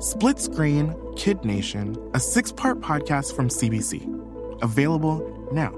Split Screen Kid Nation, a six part podcast from CBC. Available now.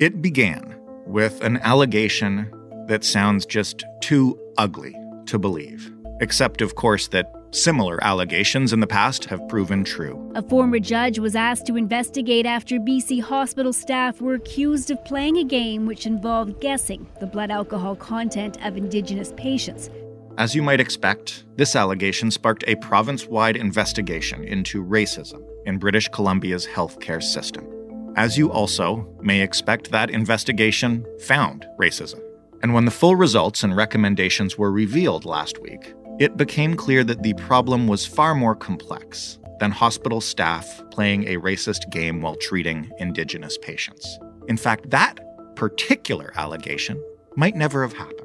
It began with an allegation that sounds just too ugly to believe, except, of course, that Similar allegations in the past have proven true. A former judge was asked to investigate after BC hospital staff were accused of playing a game which involved guessing the blood alcohol content of Indigenous patients. As you might expect, this allegation sparked a province wide investigation into racism in British Columbia's healthcare system. As you also may expect, that investigation found racism. And when the full results and recommendations were revealed last week, it became clear that the problem was far more complex than hospital staff playing a racist game while treating Indigenous patients. In fact, that particular allegation might never have happened.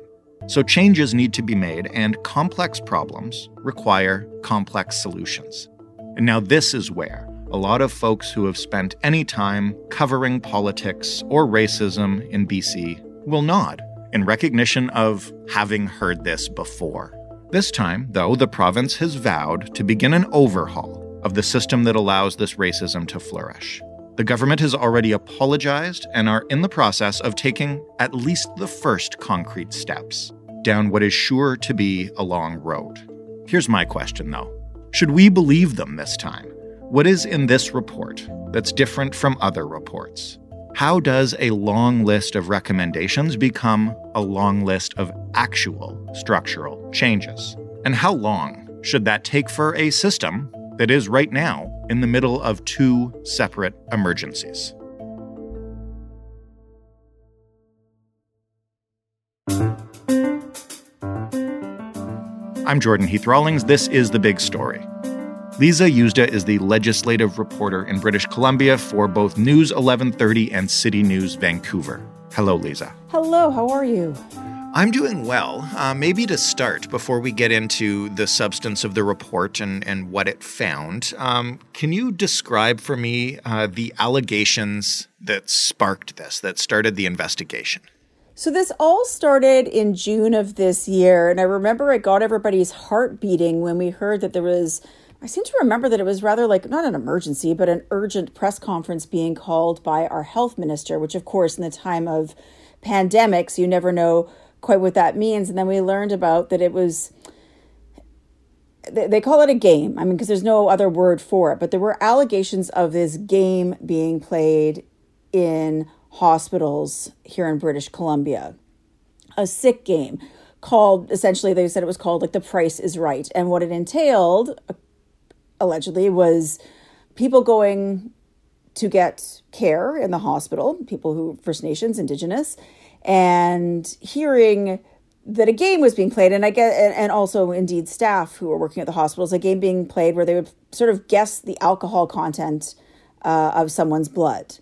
So changes need to be made, and complex problems require complex solutions. And now, this is where a lot of folks who have spent any time covering politics or racism in BC will nod in recognition of having heard this before. This time, though, the province has vowed to begin an overhaul of the system that allows this racism to flourish. The government has already apologized and are in the process of taking at least the first concrete steps down what is sure to be a long road. Here's my question, though Should we believe them this time? What is in this report that's different from other reports? How does a long list of recommendations become a long list of actual structural changes? And how long should that take for a system that is right now in the middle of two separate emergencies? I'm Jordan Heath Rawlings. This is The Big Story. Lisa Yuzda is the legislative reporter in British Columbia for both News 1130 and City News Vancouver. Hello, Lisa. Hello, how are you? I'm doing well. Uh, maybe to start, before we get into the substance of the report and, and what it found, um, can you describe for me uh, the allegations that sparked this, that started the investigation? So, this all started in June of this year. And I remember it got everybody's heart beating when we heard that there was I seem to remember that it was rather like not an emergency, but an urgent press conference being called by our health minister, which, of course, in the time of pandemics, you never know quite what that means. And then we learned about that it was, they call it a game. I mean, because there's no other word for it, but there were allegations of this game being played in hospitals here in British Columbia. A sick game called essentially they said it was called like the price is right. And what it entailed allegedly was people going to get care in the hospital, people who First Nations, Indigenous, and hearing that a game was being played, and I get, and also indeed staff who were working at the hospitals, a game being played where they would sort of guess the alcohol content uh, of someone's blood,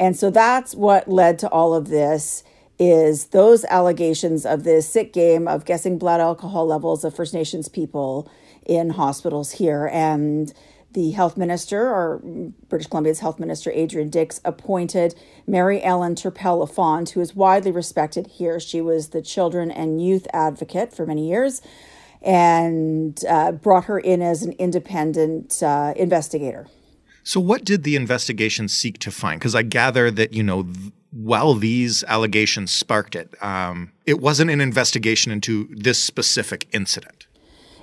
and so that's what led to all of this. Is those allegations of this sick game of guessing blood alcohol levels of First Nations people in hospitals here. And the health minister, or British Columbia's health minister, Adrian Dix, appointed Mary Ellen Turpel Lafond, who is widely respected here. She was the children and youth advocate for many years and uh, brought her in as an independent uh, investigator. So, what did the investigation seek to find? Because I gather that, you know, th- while these allegations sparked it, um, it wasn't an investigation into this specific incident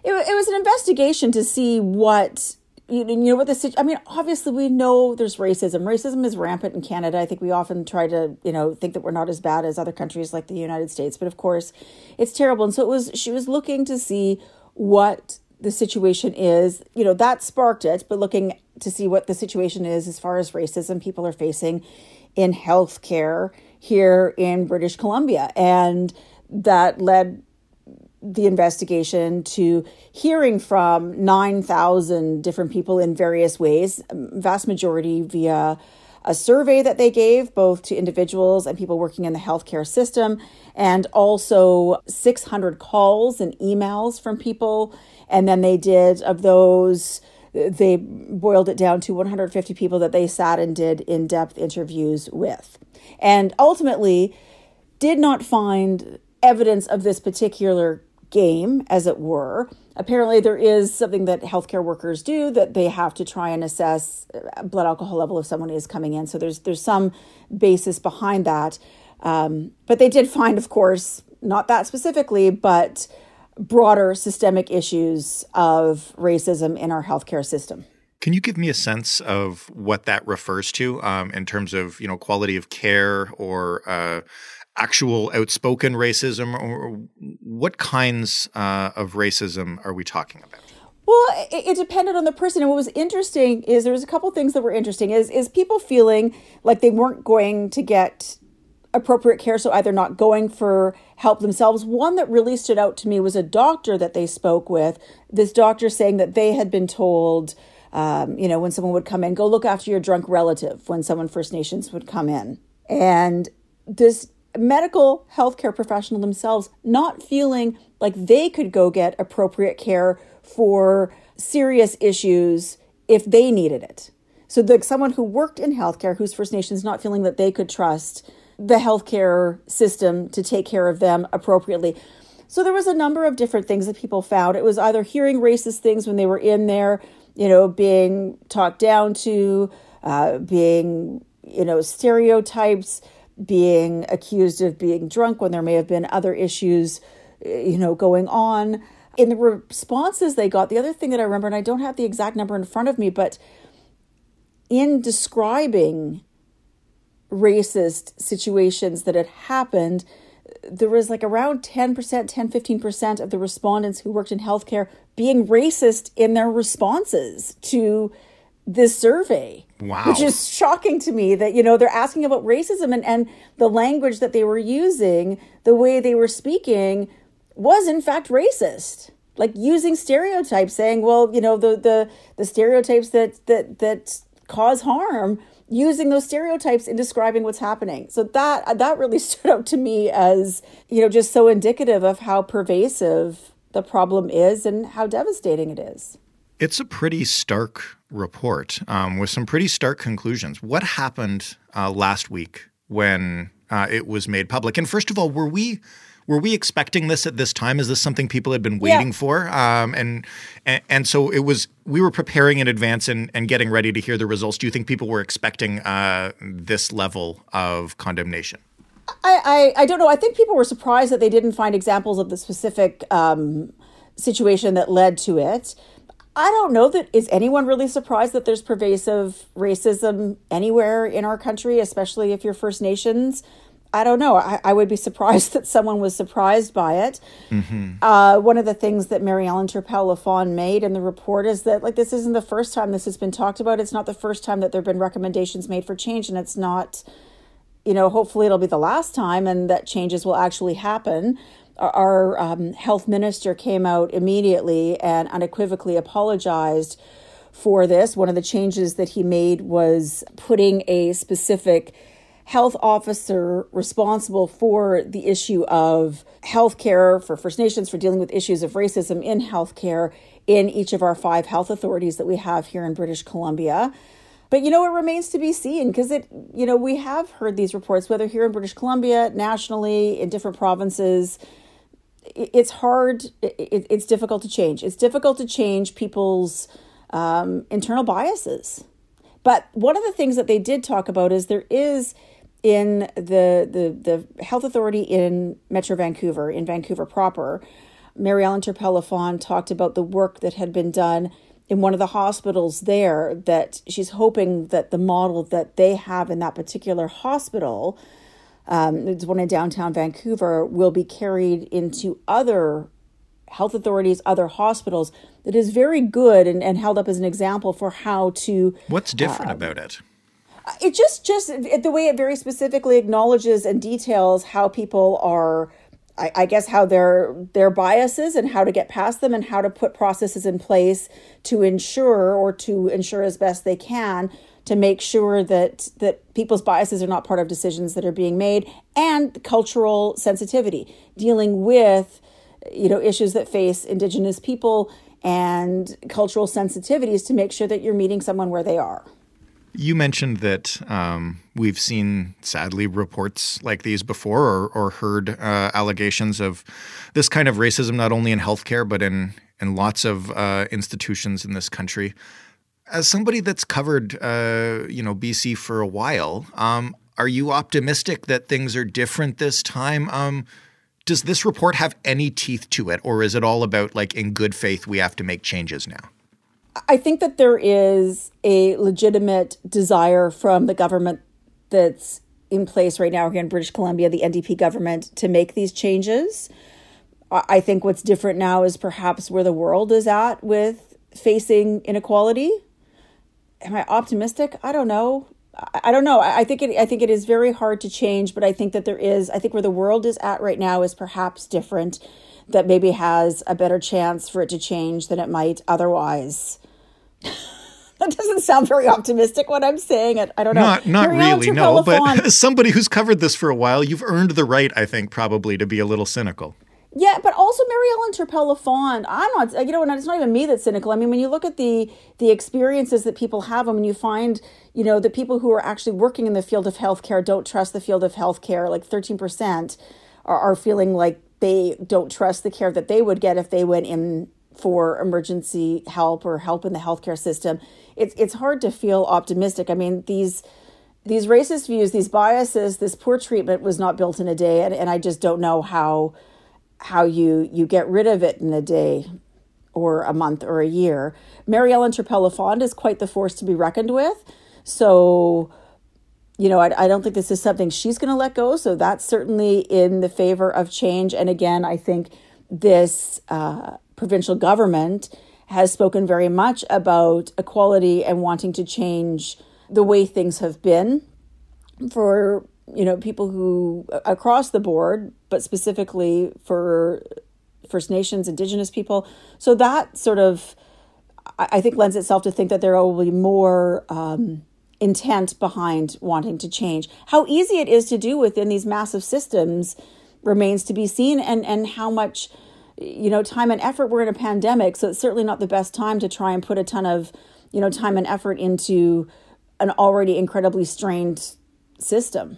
it, it was an investigation to see what you know what the I mean, obviously we know there's racism. Racism is rampant in Canada. I think we often try to you know think that we're not as bad as other countries like the United States, but of course, it's terrible. And so it was. She was looking to see what the situation is. You know that sparked it, but looking to see what the situation is as far as racism people are facing in healthcare here in British Columbia, and that led the investigation to hearing from 9,000 different people in various ways, vast majority via a survey that they gave both to individuals and people working in the healthcare system, and also 600 calls and emails from people. And then they did, of those, they boiled it down to 150 people that they sat and did in depth interviews with. And ultimately, did not find evidence of this particular game, as it were. Apparently, there is something that healthcare workers do that they have to try and assess uh, blood alcohol level if someone is coming in. So there's there's some basis behind that. Um, but they did find, of course, not that specifically, but broader systemic issues of racism in our healthcare system. Can you give me a sense of what that refers to um, in terms of you know quality of care or uh, actual outspoken racism, or what kinds uh, of racism are we talking about? Well, it, it, depended on the person. And what was interesting is there was a couple things that were interesting. Is is people feeling like they weren't going to get appropriate care, so either not going for help themselves. One that really stood out to me was a doctor that they spoke with. This doctor saying that they had been told. Um, you know, when someone would come in, go look after your drunk relative when someone First Nations would come in. And this medical healthcare professional themselves not feeling like they could go get appropriate care for serious issues if they needed it. So, the, someone who worked in healthcare, who's First Nations, not feeling that they could trust the healthcare system to take care of them appropriately. So, there was a number of different things that people found. It was either hearing racist things when they were in there, you know, being talked down to, uh, being, you know, stereotypes being accused of being drunk when there may have been other issues, you know, going on. In the responses they got, the other thing that I remember, and I don't have the exact number in front of me, but in describing racist situations that had happened, there was like around 10%, 10, 15% of the respondents who worked in healthcare being racist in their responses to this survey. Wow. Which is shocking to me that, you know, they're asking about racism and, and the language that they were using, the way they were speaking was in fact racist. Like using stereotypes, saying, well, you know, the the, the stereotypes that that that cause harm, using those stereotypes in describing what's happening. So that that really stood out to me as, you know, just so indicative of how pervasive the problem is and how devastating it is. It's a pretty stark report um, with some pretty stark conclusions. What happened uh, last week when uh, it was made public? And first of all, were we were we expecting this at this time? Is this something people had been waiting yeah. for? Um, and, and, and so it was. We were preparing in advance and, and getting ready to hear the results. Do you think people were expecting uh, this level of condemnation? I, I, I don't know. I think people were surprised that they didn't find examples of the specific um, situation that led to it. I don't know that is anyone really surprised that there's pervasive racism anywhere in our country, especially if you're First Nations. I don't know. I, I would be surprised that someone was surprised by it. Mm-hmm. Uh, one of the things that Mary Ellen Turpel-Lafond made in the report is that like this isn't the first time this has been talked about. It's not the first time that there have been recommendations made for change, and it's not. You know, hopefully it'll be the last time, and that changes will actually happen our um, health minister came out immediately and unequivocally apologized for this. One of the changes that he made was putting a specific health officer responsible for the issue of healthcare for First Nations, for dealing with issues of racism in healthcare in each of our five health authorities that we have here in British Columbia. But you know, it remains to be seen because it, you know, we have heard these reports, whether here in British Columbia, nationally, in different provinces, it's hard it's difficult to change. It's difficult to change people's um, internal biases. But one of the things that they did talk about is there is in the the, the health authority in metro vancouver in vancouver proper mary ellen turpel talked about the work that had been done in one of the hospitals there that she's hoping that the model that they have in that particular hospital um, it's one in downtown Vancouver, will be carried into other health authorities, other hospitals that is very good and, and held up as an example for how to. What's different uh, about it? It just just the way it very specifically acknowledges and details how people are I, I guess how their their biases and how to get past them and how to put processes in place to ensure or to ensure as best they can to make sure that that people's biases are not part of decisions that are being made and cultural sensitivity dealing with you know issues that face indigenous people and cultural sensitivities to make sure that you're meeting someone where they are you mentioned that um, we've seen, sadly, reports like these before or, or heard uh, allegations of this kind of racism, not only in healthcare, but in, in lots of uh, institutions in this country. As somebody that's covered, uh, you know, BC for a while, um, are you optimistic that things are different this time? Um, does this report have any teeth to it, or is it all about like in good faith we have to make changes now? I think that there is a legitimate desire from the government that's in place right now here in British Columbia, the NDP government, to make these changes. I think what's different now is perhaps where the world is at with facing inequality. Am I optimistic? I don't know. I don't know. I think it. I think it is very hard to change, but I think that there is. I think where the world is at right now is perhaps different. That maybe has a better chance for it to change than it might otherwise. that doesn't sound very optimistic what I'm saying. I don't know. Not, not really, no. But as somebody who's covered this for a while, you've earned the right, I think, probably to be a little cynical. Yeah, but also Mary Ellen Turpel-Lafond. I'm not, you know, and it's not even me that's cynical. I mean, when you look at the the experiences that people have, and when you find, you know, the people who are actually working in the field of healthcare don't trust the field of healthcare. Like 13 percent are, are feeling like they don't trust the care that they would get if they went in for emergency help or help in the healthcare system, it's it's hard to feel optimistic. I mean, these these racist views, these biases, this poor treatment was not built in a day, and, and I just don't know how how you you get rid of it in a day or a month or a year. Mary Ellen Turpel-Lafond is quite the force to be reckoned with. So, you know, I, I don't think this is something she's going to let go. So that's certainly in the favor of change. And again, I think this uh, provincial government has spoken very much about equality and wanting to change the way things have been for you know people who across the board but specifically for first nations indigenous people so that sort of i think lends itself to think that there will be more um, intent behind wanting to change how easy it is to do within these massive systems remains to be seen and and how much you know, time and effort. We're in a pandemic, so it's certainly not the best time to try and put a ton of, you know, time and effort into an already incredibly strained system.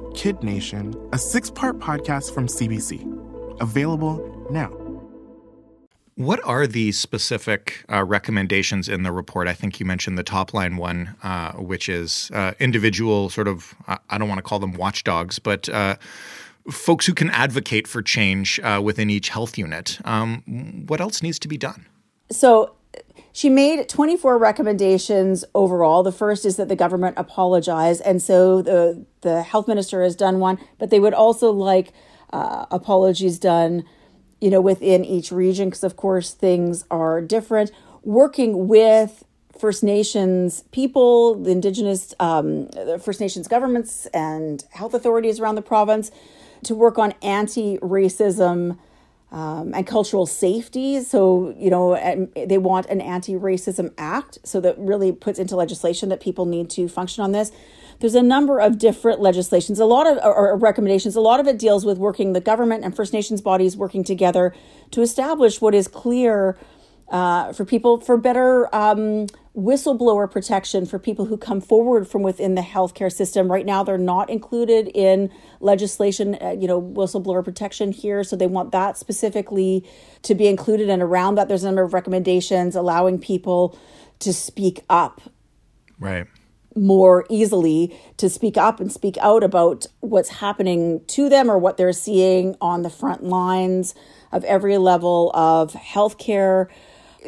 Kid Nation, a six part podcast from CBC. Available now. What are the specific uh, recommendations in the report? I think you mentioned the top line one, uh, which is uh, individual sort of, I don't want to call them watchdogs, but uh, folks who can advocate for change uh, within each health unit. Um, what else needs to be done? So she made 24 recommendations overall. The first is that the government apologize. And so the, the health minister has done one, but they would also like uh, apologies done you know, within each region, because of course things are different. Working with First Nations people, the Indigenous, um, the First Nations governments, and health authorities around the province to work on anti racism um, and cultural safety. So, you know, they want an anti racism act. So, that really puts into legislation that people need to function on this there's a number of different legislations, a lot of or recommendations. A lot of it deals with working the government and First Nations bodies working together to establish what is clear uh, for people for better um, whistleblower protection for people who come forward from within the healthcare system. Right now, they're not included in legislation, uh, you know, whistleblower protection here. So they want that specifically to be included. And around that, there's a number of recommendations allowing people to speak up. Right. more easily to speak up and speak out about what's happening to them or what they're seeing on the front lines of every level of healthcare.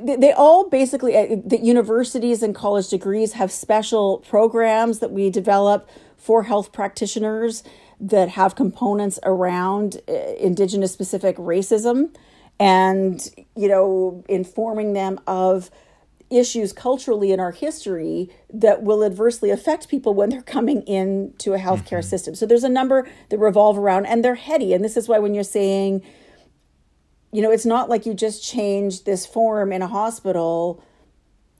They all basically, uh, the universities and college degrees have special programs that we develop for health practitioners that have components around uh, Indigenous specific racism and, you know, informing them of issues culturally in our history that will adversely affect people when they're coming into a healthcare mm-hmm. system. So there's a number that revolve around and they're heady. And this is why when you're saying, you know, it's not like you just change this form in a hospital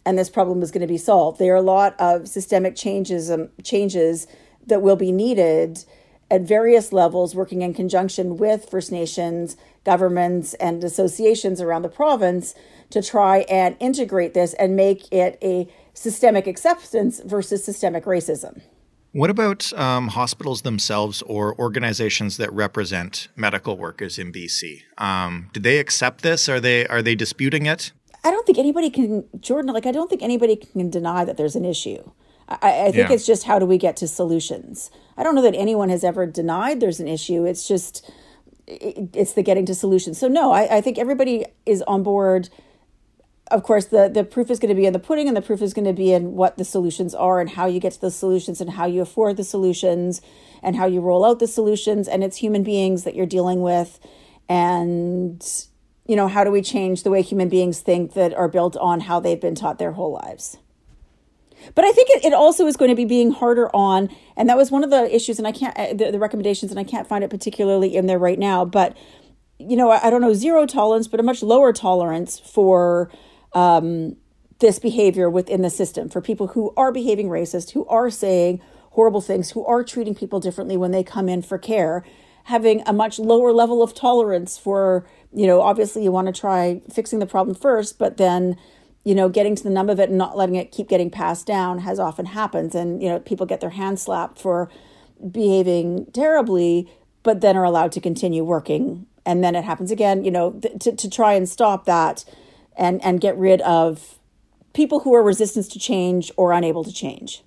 and this problem is going to be solved. There are a lot of systemic changes um, changes that will be needed at various levels working in conjunction with First Nations governments and associations around the province to try and integrate this and make it a systemic acceptance versus systemic racism. What about um, hospitals themselves or organizations that represent medical workers in BC? Um, do they accept this? Are they are they disputing it? I don't think anybody can, Jordan. Like I don't think anybody can deny that there's an issue. I, I think yeah. it's just how do we get to solutions. I don't know that anyone has ever denied there's an issue. It's just it's the getting to solutions. So no, I, I think everybody is on board. Of course, the the proof is going to be in the pudding, and the proof is going to be in what the solutions are, and how you get to the solutions, and how you afford the solutions, and how you roll out the solutions. And it's human beings that you're dealing with, and you know how do we change the way human beings think that are built on how they've been taught their whole lives. But I think it, it also is going to be being harder on, and that was one of the issues, and I can't, uh, the, the recommendations, and I can't find it particularly in there right now, but, you know, I, I don't know, zero tolerance, but a much lower tolerance for um, this behavior within the system, for people who are behaving racist, who are saying horrible things, who are treating people differently when they come in for care, having a much lower level of tolerance for, you know, obviously you want to try fixing the problem first, but then you know, getting to the nub of it and not letting it keep getting passed down has often happened. And, you know, people get their hands slapped for behaving terribly, but then are allowed to continue working. And then it happens again, you know, th- to, to try and stop that and, and get rid of people who are resistant to change or unable to change.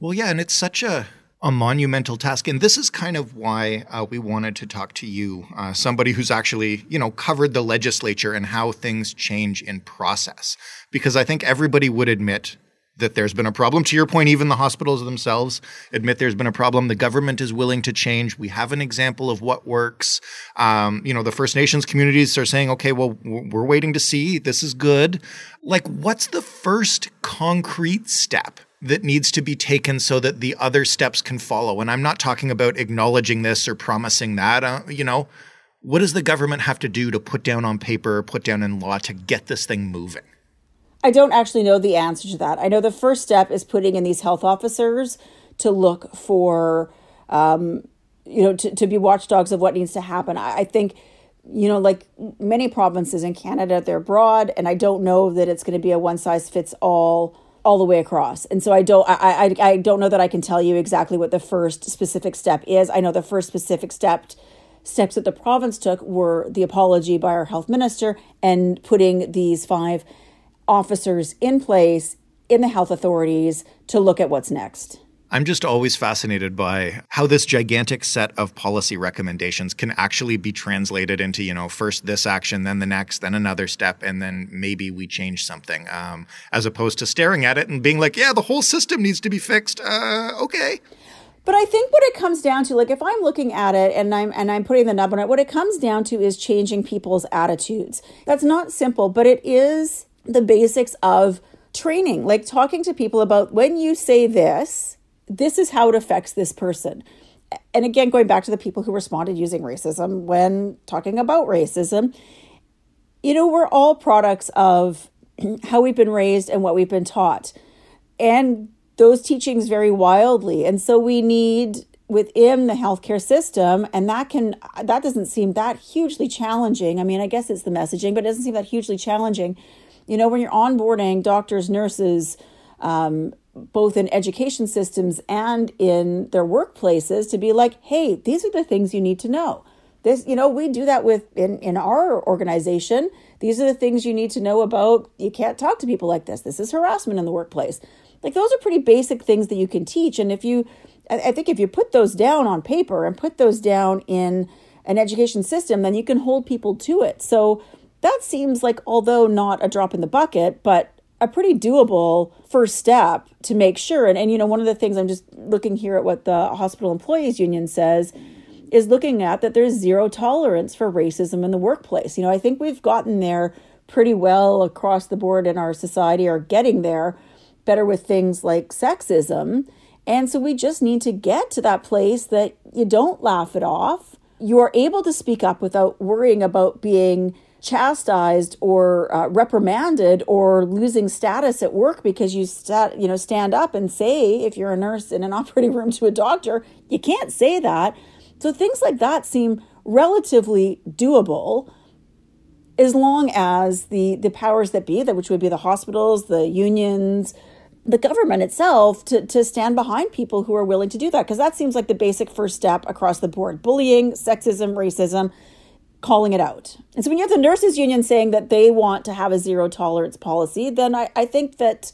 Well, yeah, and it's such a a monumental task. And this is kind of why uh, we wanted to talk to you, uh, somebody who's actually, you know, covered the legislature and how things change in process. Because I think everybody would admit that there's been a problem. To your point, even the hospitals themselves admit there's been a problem. The government is willing to change. We have an example of what works. Um, you know, the First Nations communities are saying, okay, well, we're waiting to see. This is good. Like, what's the first concrete step that needs to be taken so that the other steps can follow. And I'm not talking about acknowledging this or promising that. Uh, you know, what does the government have to do to put down on paper put down in law to get this thing moving? I don't actually know the answer to that. I know the first step is putting in these health officers to look for, um, you know, to, to be watchdogs of what needs to happen. I, I think you know, like many provinces in Canada, they're broad, and I don't know that it's going to be a one size fits all all the way across. And so I don't I, I I don't know that I can tell you exactly what the first specific step is. I know the first specific step steps that the province took were the apology by our health minister and putting these five officers in place in the health authorities to look at what's next. I'm just always fascinated by how this gigantic set of policy recommendations can actually be translated into, you know, first this action, then the next, then another step, and then maybe we change something, um, as opposed to staring at it and being like, yeah, the whole system needs to be fixed. Uh, okay. But I think what it comes down to, like if I'm looking at it and I'm and I'm putting the nub on it, what it comes down to is changing people's attitudes. That's not simple, but it is the basics of training, like talking to people about when you say this this is how it affects this person. And again, going back to the people who responded using racism when talking about racism, you know, we're all products of how we've been raised and what we've been taught. And those teachings vary wildly. And so we need within the healthcare system and that can that doesn't seem that hugely challenging i mean i guess it's the messaging but it doesn't seem that hugely challenging you know when you're onboarding doctors nurses um, both in education systems and in their workplaces to be like, hey, these are the things you need to know. this, you know, we do that with in, in our organization. These are the things you need to know about. You can't talk to people like this. This is harassment in the workplace. Like those are pretty basic things that you can teach. And if you, I think if you put those down on paper and put those down in an education system, then you can hold people to it. So that seems like, although not a drop in the bucket, but a pretty doable first step to make sure. And, and you know, one of the things I'm just looking here at what the hospital employees union says is looking at that there's zero tolerance for racism in the workplace. You know, I think we've gotten there pretty well across the board in our society, or getting there better with things like sexism. And so we just need to get to that place that you don't laugh it off. You are able to speak up without worrying about being chastised or uh, reprimanded or losing status at work because you you know stand up and say if you're a nurse in an operating room to a doctor you can't say that. So things like that seem relatively doable as long as the the powers that be that which would be the hospitals the unions the government itself to, to stand behind people who are willing to do that. Because that seems like the basic first step across the board. Bullying sexism racism calling it out. And so when you have the nurses union saying that they want to have a zero tolerance policy, then I, I think that,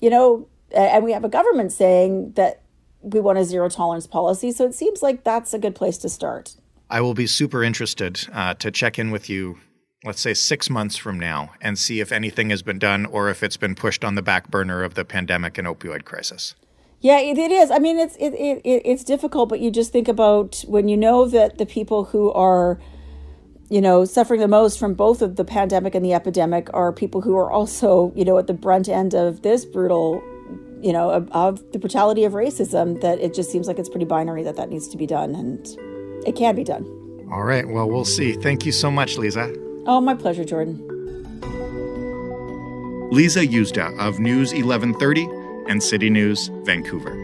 you know, and we have a government saying that we want a zero tolerance policy. So it seems like that's a good place to start. I will be super interested uh, to check in with you, let's say six months from now, and see if anything has been done or if it's been pushed on the back burner of the pandemic and opioid crisis. Yeah, it, it is. I mean, it's it, it it's difficult, but you just think about when you know that the people who are you know, suffering the most from both of the pandemic and the epidemic are people who are also, you know, at the brunt end of this brutal, you know, of, of, the brutality of racism. That it just seems like it's pretty binary that that needs to be done, and it can be done. All right. Well, we'll see. Thank you so much, Lisa. Oh, my pleasure, Jordan. Lisa Yuzda of News 1130 and City News, Vancouver.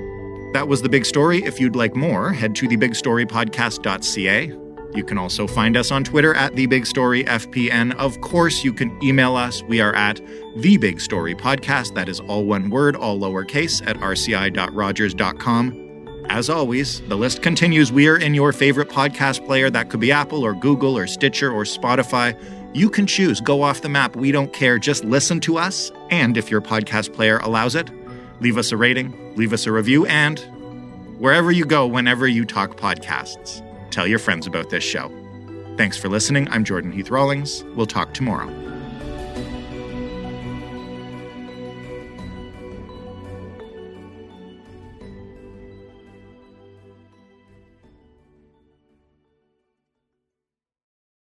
That was the big story. If you'd like more, head to thebigstorypodcast.ca you can also find us on Twitter at The Big Story FPN. Of course, you can email us. We are at The Big Story Podcast. That is all one word, all lowercase, at rci.rogers.com. As always, the list continues. We are in your favorite podcast player. That could be Apple or Google or Stitcher or Spotify. You can choose. Go off the map. We don't care. Just listen to us. And if your podcast player allows it, leave us a rating, leave us a review, and wherever you go, whenever you talk podcasts tell your friends about this show. Thanks for listening. I'm Jordan Heath Rawlings. We'll talk tomorrow.